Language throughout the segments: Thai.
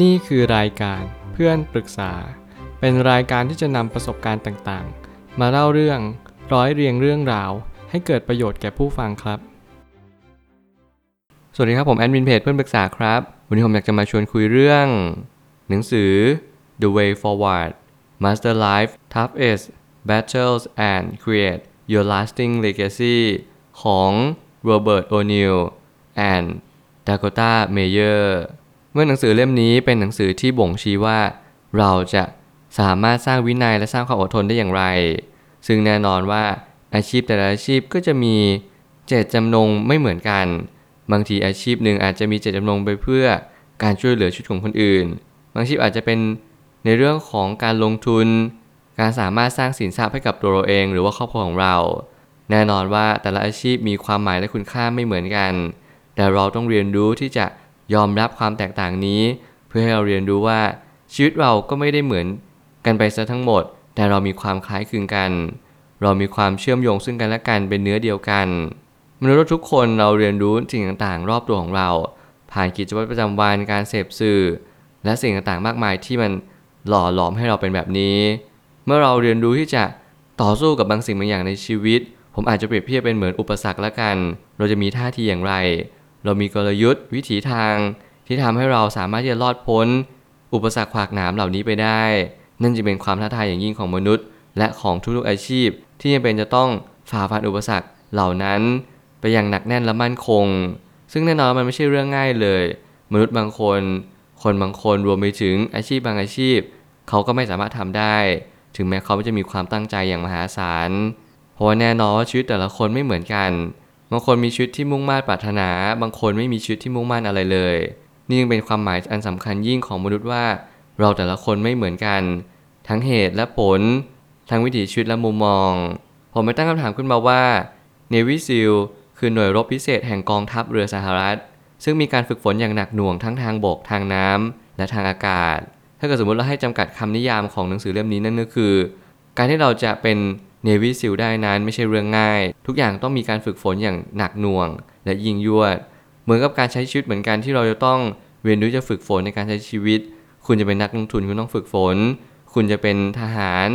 นี่คือรายการเพื่อนปรึกษา เป็นรายการที่จะนำประสบการณ์ต่างๆ มาเล่าเรื่องร้อยเรียงเรื่องราว ให้เกิดประโยชน์แก่ผู้ฟังครับ สวัสดีครับผมแอดมินเพจเพื่อนปรึกษาครับ วันนี้ผมอยากจะมาชวนคุยเรื่อง หนังสือ The Way Forward Master Life Toughest Battles and Create Your Lasting Legacy ของ Robert O'Neill and Dakota Meyer เมื่อหนังสือเล่มนี้เป็นหนังสือที่บ่งชี้ว่า เราจะสามารถสร้างวินัยและสร้างความอดทนได้อย่างไร ซึ่งแน่นอนว่าอาชีพแต่ละอาชีพก็จะมีเจตจำนงไม่เหมือนกัน บางทีอาชีพหนึ่งอาจจะมีเจตจำนงไปเพื่อการช่วยเหลือชีวิตของคนอื่น บางอาชีพอาจจะเป็นในเรื่องของการลงทุน การสามารถสร้างสินทรัพย์ให้กับตัวเราเอง หรือว่าครอบครัวของเรา แน่นอนว่าแต่ละอาชีพมีความหมายและคุณค่าไม่เหมือนกัน แต่เราต้องเรียนรู้ที่จะ ยอมรับความแตกต่างนี้ เพื่อให้เราเรียนรู้ว่าชีวิตเราก็ไม่ได้เหมือนกันไปซะทั้งหมด แต่เรามีความคล้ายคลึงกัน เรามีความเชื่อมโยงซึ่งกันและกันเป็นเนื้อเดียวกัน มนุษย์ทุกคนเราเรียนรู้สิ่งต่างๆ รอบตัวของเรา ผ่านกิจวัตรประจำวันการเสพสื่อ และสิ่งต่างๆ มากมายที่มันหล่อหลอมให้เราเป็นแบบนี้ เมื่อเราเรียนรู้ที่จะต่อสู้กับบางสิ่งบางอย่างในชีวิต ผมอาจจะเปรียบเทียบเป็นเหมือนอุปสรรคละกัน เราจะมีท่าทีอย่างไร เรามีกลยุทธ์วิถีทางที่ทำให้เราสามารถที่จะรอดพ้น อุปสรรคขวากหนามเหล่านี้ไปได้ นั่นจะเป็นความท้าทายอย่างยิ่งของมนุษย์ และของทุกๆอาชีพ ที่จำเป็นจะต้องฝ่าฟันอุปสรรคเหล่านั้น ไปอย่างหนักแน่นและมั่นคง ซึ่งแน่นอนมันไม่ใช่เรื่องง่ายเลย มนุษย์บางคน คนบางคนรวมไปถึงอาชีพบางอาชีพ เขาก็ไม่สามารถทำได้ ถึงแม้เขาจะมีความตั้งใจอย่างมหาศาลเพราะแน่นอนว่าชีวิตแต่ละคนไม่เหมือนกัน บางคนมีชีวิตที่มุ่งมั่นปรารถนา บางคนไม่มีชีวิตที่มุ่งมั่นอะไรเลย นี่ยังเป็นความหมายอันสำคัญยิ่งของมนุษย์ว่า เราแต่ละคนไม่เหมือนกัน ทั้งเหตุและผล ทั้งวิถีชีวิตและมุมมอง ผมไม่ตั้งคำถามขึ้นมาว่า Navy SEAL คือหน่วยรบพิเศษแห่งกองทัพเรือสหรัฐ ซึ่งมีการฝึกฝนอย่างหนักหน่วงทั้งทางบกทางน้ำและทางอากาศ ถ้าเกิดสมมติเราให้จำกัดคำนิยามของหนังสือเล่มนี้นั่นก็คือ การที่เราจะเป็น Navy SEAL ได้นั้นไม่ใช่เรื่องง่าย ทุกอย่างต้องมีการฝึกฝนอย่างหนักหน่วง และยิ่งยวด เหมือนกับการใช้ชีวิตเหมือนกันที่เราจะต้องเรียนรู้จะฝึกฝนในการใช้ชีวิต คุณจะเป็นนักลงทุนคุณต้องฝึกฝน คุณจะเป็นทหาร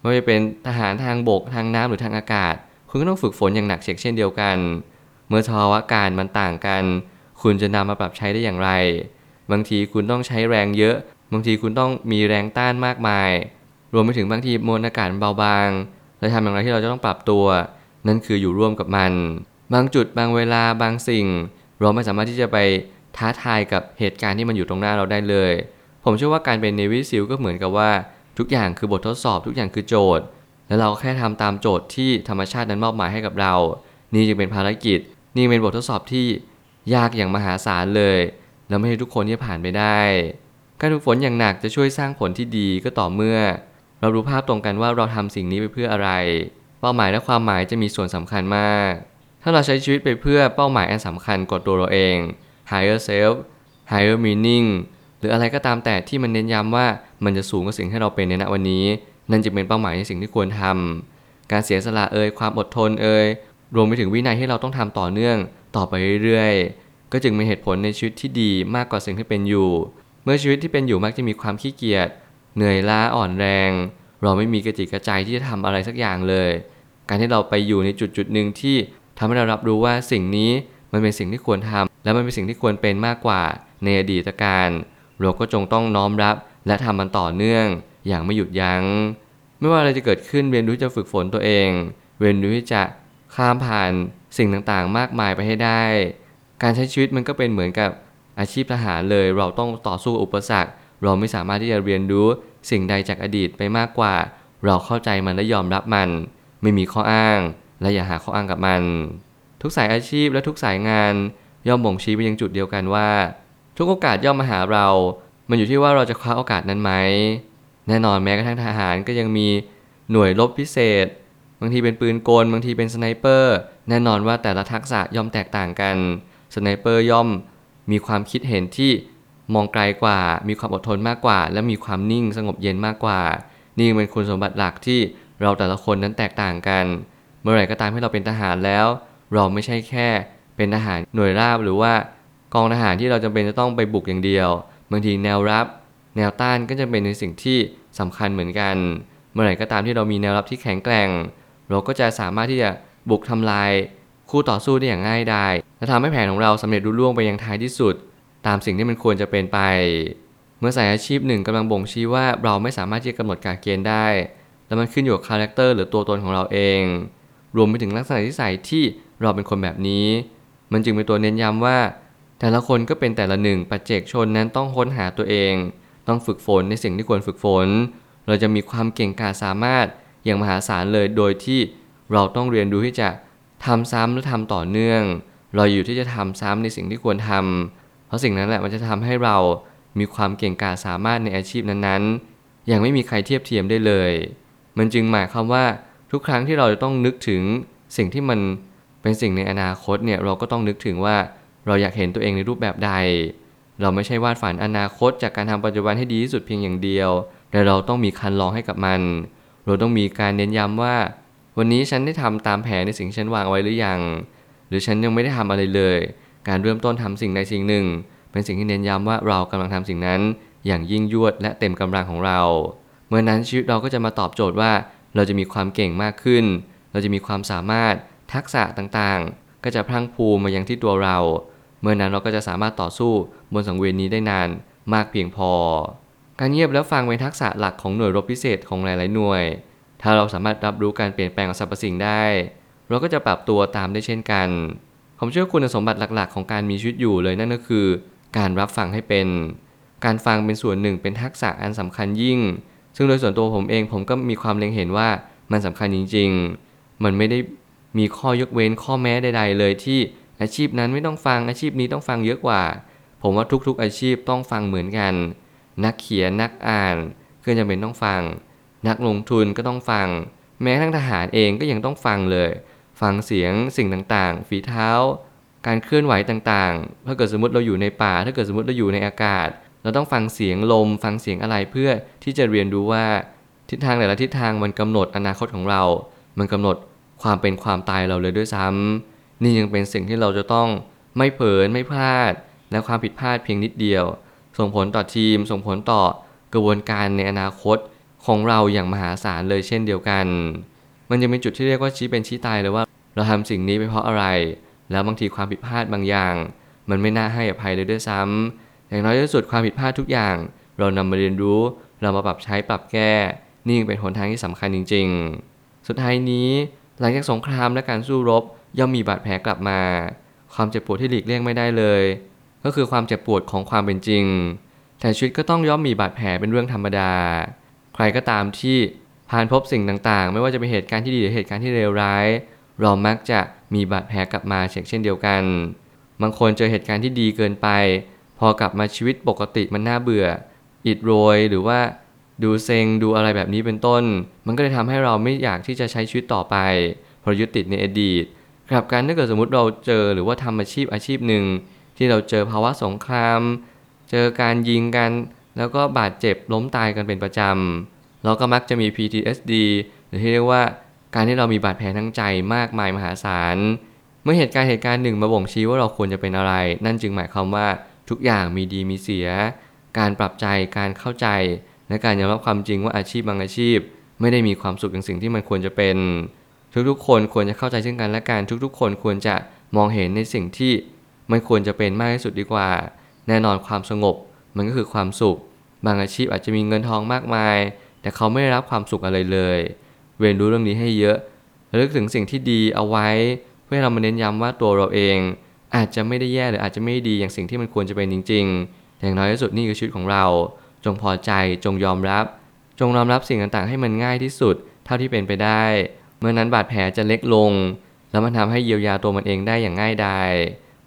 ไม่ว่าจะเป็นทหารทางบกทางน้ำหรือทางอากาศ คุณก็ต้องฝึกฝนอย่างหนักเช่นเดียวกัน เมื่อสภาวะการมันต่างกัน คุณจะนำมาปรับใช้ได้อย่างไร บางทีคุณต้องใช้แรงเยอะ บางทีคุณต้องมีแรงต้านมากมาย รวมไปถึงบางทีมวลอากาศเบาบาง และทำอย่างไรที่เราจะต้องปรับตัว นั่นคืออยู่ร่วมกับมัน บางจุดบางเวลาบางสิ่ง เราไม่สามารถที่จะไปท้าทายกับเหตุการณ์ที่มันอยู่ตรงหน้าเราได้เลย ผมเชื่อว่าการเป็น Navy SEAL ก็เหมือนกับว่า ทุกอย่างคือบททดสอบทุกอย่างคือโจทย์ แล้วเราแค่ทำตามโจทย์ที่ธรรมชาตินั้นมอบหมายให้กับเรา นี่จึงเป็นภารกิจ นี่เป็นบททดสอบที่ยากอย่างมหาศาลเลย แล้วไม่ใช่ทุกคนที่ผ่านไปได้ การฝึกฝนอย่างหนักจะช่วยสร้างผลที่ดีก็ต่อเมื่อ เรารู้ภาพตรงกันว่าเราทำสิ่งนี้ไปเพื่ออะไร เป้าหมายและความหมายจะมีส่วนสำคัญมาก ถ้าเราใช้ชีวิตไปเพื่อเป้าหมายอันสำคัญกว่าตัวเราเอง higher self higher meaning หรืออะไรก็ตามแต่ที่มันเน้นย้ำว่ามันจะสูงกว่าสิ่งที่เราเป็นในณวันนี้ นั่นจะเป็นเป้าหมายในสิ่งที่ควรทำการเสียสละเอ่ยความอดทนเอ่ยรวมไปถึงวินัยที่เราต้องทำต่อเนื่องต่อไปเรื่อยๆ ก็จึงเป็นเหตุผลในชีวิตที่ดีมากกว่าสิ่งที่เป็นอยู่ เมื่อชีวิตที่เป็นอยู่มักจะมีความขี้เกียจ เหนื่อยล้าอ่อนแรง เราไม่มีกระจิตกระใจที่จะทำอะไรสักอย่างเลย การที่เราไปอยู่ในจุดจุดหนึ่งที่ทำให้เรารับรู้ว่าสิ่งนี้มันเป็นสิ่งที่ควรทำและมันเป็นสิ่งที่ควรเป็นมากกว่าในอดีตการเราก็จงต้องน้อมรับและทำมันต่อเนื่องอย่างไม่หยุดยัง้ง ไม่ว่าอะไรจะเกิดขึ้นเรียนรู้จะฝึกฝนตัวเอง เรียนรู้ที่จะข้ามผ่านสิ่งต่างๆ มากมายไปให้ได้ การใช้ชีวิตมันก็เป็นเหมือนกับอาชีพทหารเลย เราต้องต่อสู้อุปสรรค เราไม่สามารถที่จะเรียนรู้สิ่งใดจากอดีตไปมากกว่า เราเข้าใจมันและยอมรับมัน ไม่มีข้ออ้าง และอย่าหาข้ออ้างกับมัน ทุกสายอาชีพและทุกสายงาน ย่อมบ่งชี้ไปยังจุดเดียวกันว่า ทุกโอกาสย่อมมาหาเรา มันอยู่ที่ว่าเราจะคว้าโอกาสนั้นไหมแน่นอนแม้กระทั่งทหารก็ยังมีหน่วยรบพิเศษ บางทีเป็นปืนกล บางทีเป็นสไนเปอร์ แน่นอนว่าแต่ละทักษะย่อมแตกต่างกัน สไนเปอร์ย่อมมีความคิดเห็นที่ มองไกลกว่า มีความอดทนมากกว่า และมีความนิ่งสงบเย็นมากกว่า นี่เป็นคุณสมบัติหลักที่เราแต่ละคนนั้นแตกต่างกัน เมื่อไหร่ก็ตามที่เราเป็นทหารแล้ว เราไม่ใช่แค่เป็นทหารหน่วยราบหรือว่ากองทหารที่เราจำเป็นจะต้องไปบุกอย่างเดียวบางทีแนวรับ แนวต้านก็จะเป็นในสิ่งที่สำคัญเหมือนกัน เมื่อไหร่ก็ตามที่เรามีแนวรับที่แข็งแกร่ง เราก็จะสามารถที่จะบุกทำลาย คู่ต่อสู้ได้อย่างง่ายดายและทำให้แผนของเราสำเร็จลุล่วงไปยังท้ายที่สุด ตามสิ่งที่มันควรจะเป็นไป เมื่อสายอาชีพหนึ่งกำลังบ่งชี้ว่าเราไม่สามารถที่จะกำหนดกฎเกณฑ์ได้ และมันขึ้นอยู่กับ character หรือตัวตนของเราเอง รวมไปถึงลักษณะนิสัยที่เราเป็นคนแบบนี้ มันจึงเป็นตัวเน้นย้ำว่า แต่ละคนก็เป็นแต่ละหนึ่งปัจเจกชนนั้นต้องค้นหาตัวเอง ต้องฝึกฝนในสิ่งที่ควรฝึกฝน เราจะมีความเก่งกาจสามารถอย่างมหาศาลเลยโดยที่เราต้องเรียนรู้ที่จะทำซ้ำและทำต่อเนื่อง เราอยู่ที่จะทำซ้ำในสิ่งที่ควรทำ ราะสิ่งนั้นแหละมันจะทำให้เรามีความเก่งกาจสามารถในอาชีพนั้นๆ อย่างไม่มีใครเทียบเทียมได้เลย มันจึงหมายความว่าทุกครั้งที่เราจะต้องนึกถึงสิ่งที่มันเป็นสิ่งในอนาคตเนี่ยเราก็ต้องนึกถึงว่าเราอยากเห็นตัวเองในรูปแบบใด เราไม่ใช่วาดฝันอนาคต จากการทำปัจจุบันให้ดีที่สุดเพียงอย่างเดียว แต่เราต้องมีคันลองให้กับมัน เราต้องมีการเน้นย้ำว่า วันนี้ฉันได้ทำตามแผนในสิ่งที่ฉันวางไว้หรือยัง หรือฉันยังไม่ได้ทำอะไรเลย การเริ่มต้นทำสิ่งใดสิ่งหนึ่ง เป็นสิ่งที่เน้นย้ำว่าเรากำลังทำสิ่งนั้น อย่างยิ่งยวดและเต็มกำลังของเรา เมื่อนั้นชีวิตเราก็จะมาตอบโจทย์ว่า เราจะมีความเก่งมากขึ้น เราจะมีความสามารถทักษะต่างๆ ก็จะพรั่งพูมายังที่ตัวเรา เมื่อนั้นเราก็จะสามารถต่อสู้บนสังเวียนนี้ได้นานมากเพียงพอ การเงียบแล้วฟังเป็นทักษะหลักของหน่วยรบพิเศษของหลายๆหน่วย ถ้าเราสามารถรับรู้การเปลี่ยนแปลงของสรรพสิ่งได้ เราก็จะปรับตัวตามได้เช่นกัน ผมเชื่อคุณสมบัติหลักๆ ของการมีชีวิตอยู่เลยนั่นก็คือ การรับฟังให้เป็น การฟังเป็นส่วนหนึ่งเป็นทักษะอันสำคัญยิ่ง ซึ่งโดยส่วนตัวผมเองผมก็มีความเล็งเห็นว่ามันสำคัญจริง ๆ มันไม่ได้มีข้อยกเว้นข้อแม้ใด ๆ เลยที่อาชีพนั้นไม่ต้องฟังอาชีพนี้ต้องฟังเยอะกว่า ผมว่าทุกๆอาชีพต้องฟังเหมือนกัน นักเขียนนักอ่านก็จำเป็นต้องฟัง นักลงทุนก็ต้องฟัง แม้ทั้งทหารเองก็ยังต้องฟังเลย ฟังเสียงสิ่งต่างๆ ฝีเท้า การเคลื่อนไหวต่างๆ ถ้าเกิดสมมติเราอยู่ในป่า ถ้าเกิดสมมติเราอยู่ในอากาศ เราต้องฟังเสียงลม ฟังเสียงอะไรเพื่อที่จะเรียนรู้ว่าทิศทางแต่ละทิศทางมันกำหนดอนาคตของเรา มันกำหนดความเป็นความตายเราเลยด้วยซ้ำนี่ยังเป็นสิ่งที่เราจะต้องไม่เผลอไม่พลาด และความผิดพลาดเพียงนิดเดียว ส่งผลต่อทีม ส่งผลต่อกระบวนการในอนาคตของเราอย่างมหาศาลเลยเช่นเดียวกัน มันจะเป็นจุดที่เรียกว่าชี้เป็นชี้ตายเลยว่า เราทำสิ่งนี้ไปเพราะอะไร แล้วบางทีความผิดพลาดบางอย่าง มันไม่น่าให้อภัยเลยด้วยซ้ำอย่างน้อยที่สุดความผิดพลาดทุกอย่าง เรานำมาเรียนรู้ เรามาปรับใช้ปรับแก้ นี่เป็นหนทางที่สำคัญจริง ๆ สุดท้ายนี้หลังจากสงครามและการสู้รบ ย่อมมีบาดแผลกลับมา ความเจ็บปวดที่หลีกเลี่ยงไม่ได้เลย ก็คือความเจ็บปวดของความเป็นจริง แต่ชีวิตก็ต้องย่อมมีบาดแผลเป็นเรื่องธรรมดา ใครก็ตามที่ ผ่านพบสิ่งต่างๆ ไม่ว่าจะเป็นเหตุการณ์ที่ดีหรือเหตุการณ์ที่เลวร้าย เรามักจะมีบาดแผลกลับมาเช่นเช่นเดียวกัน บางคนเจอเหตุการณ์ที่ดีเกินไป พอกลับมาชีวิตปกติมันน่าเบื่อ อิดโรยหรือว่าดูเซ็งดูอะไรแบบนี้เป็นต้น มันก็เลยทำให้เราไม่อยากที่จะใช้ชีวิตต่อไปเพราะยึดติดในอดีตกลับกันถ้าเกิดสมมติเราเจอหรือว่าทำอาชีพอาชีพหนึ่ง ที่เราเจอภาวะสงคราม เจอการยิงกัน แล้วก็บาดเจ็บล้มตายกันเป็นประจำ เราก็มักจะมี PTSD หรือที่เรียกว่าการที่เรามีบาดแผลทั้งใจมากมายมหาศาล เมื่อเหตุการณ์เหตุการณ์หนึ่งมาบ่งชี้ว่าเราควรจะเป็นอะไร นั่นจึงหมายความว่าทุกอย่างมีดีมีเสีย การปรับใจการเข้าใจ และการยอมรับความจริงว่าอาชีพบางอาชีพ ไม่ได้มีความสุขอย่างสิ่งที่มันควรจะเป็น ทุกๆ คนควรจะเข้าใจซึ่งกันและกันทุกๆ คนควรจะมองเห็นในสิ่งที่มันควรจะเป็นมากที่สุดดีกว่า แน่นอนความสงบมันก็คือความสุข บางอาชีพอาจจะมีเงินทองมากมาย แต่เขาไม่ได้รับความสุขอะไรเลยเรียนรู้เรื่องนี้ให้เยอะระลึกถึงสิ่งที่ดีเอาไว้ เพื่อเรามาเน้นย้ำว่าตัวเราเอง อาจจะไม่ได้แย่หรืออาจจะไม่ดีอย่างสิ่งที่มันควรจะเป็นจริงๆอย่างน้อยที่สุดนี่คือชีวิตของเรา จงพอใจจงยอมรับ จงยอมรับสิ่งต่างๆ ให้มันง่ายที่สุด เท่าที่เป็นไปได้ เมื่อนั้นบาดแผลจะเล็กลง แล้วมันทำให้เยียวยาตัวมันเองได้อย่างง่ายดาย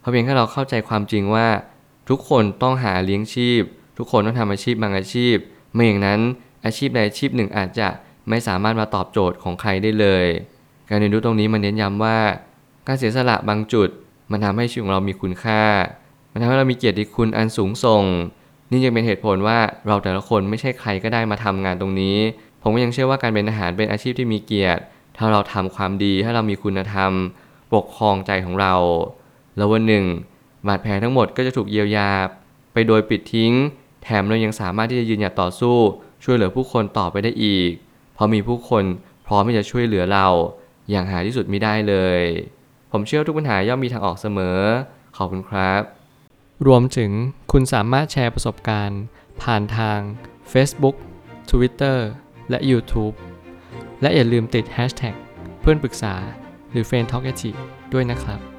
เพราะเพียงแค่เราเข้าใจความจริงว่า ทุกคนต้องหาเลี้ยงชีพ ทุกคนต้องทำอาชีพบางอาชีพ ไม่อย่างนั้น อาชีพใดอาชีพหนึ่งอาจจะไม่สามารถมาตอบโจทย์ของใครได้เลย การเรียนรู้ตรงนี้มันเน้นย้ำว่า การเสียสละบางจุด มันทำให้ชีวิตของเรามีคุณค่า มันทำให้เรามีเกียรติคุณอันสูงส่ง นี่ยังเป็นเหตุผลว่าเราแต่ละคนไม่ใช่ใครก็ได้มาทำงานตรงนี้ ผมก็ยังเชื่อว่าการเป็นทหารเป็นอาชีพที่มีเกียรติ ถ้าเราทำความดีถ้าเรามีคุณธรรม ปกครองใจของเรา แล้ววันหนึ่ง บาดแผลทั้งหมดก็จะถูกเยียวยา ไปโดยปิดทิ้ง แถมเรายังสามารถที่จะยืนหยัดต่อสู้ ช่วยเหลือผู้คนต่อไปได้อีก เพราะมีผู้คนพร้อมที่จะช่วยเหลือเรา อย่างหาที่สุดไม่ได้เลย ผมเชื่อว่าทุกปัญหาย่อมมีทางออกเสมอ ขอบคุณครับ รวมถึงคุณสามารถแชร์ประสบการณ์ ผ่านทาง Facebook Twitter และ YouTube และอย่าลืมติด Hashtag เพื่อนปรึกษาหรือ f r ร e n d t a l k ด้วยนะครับ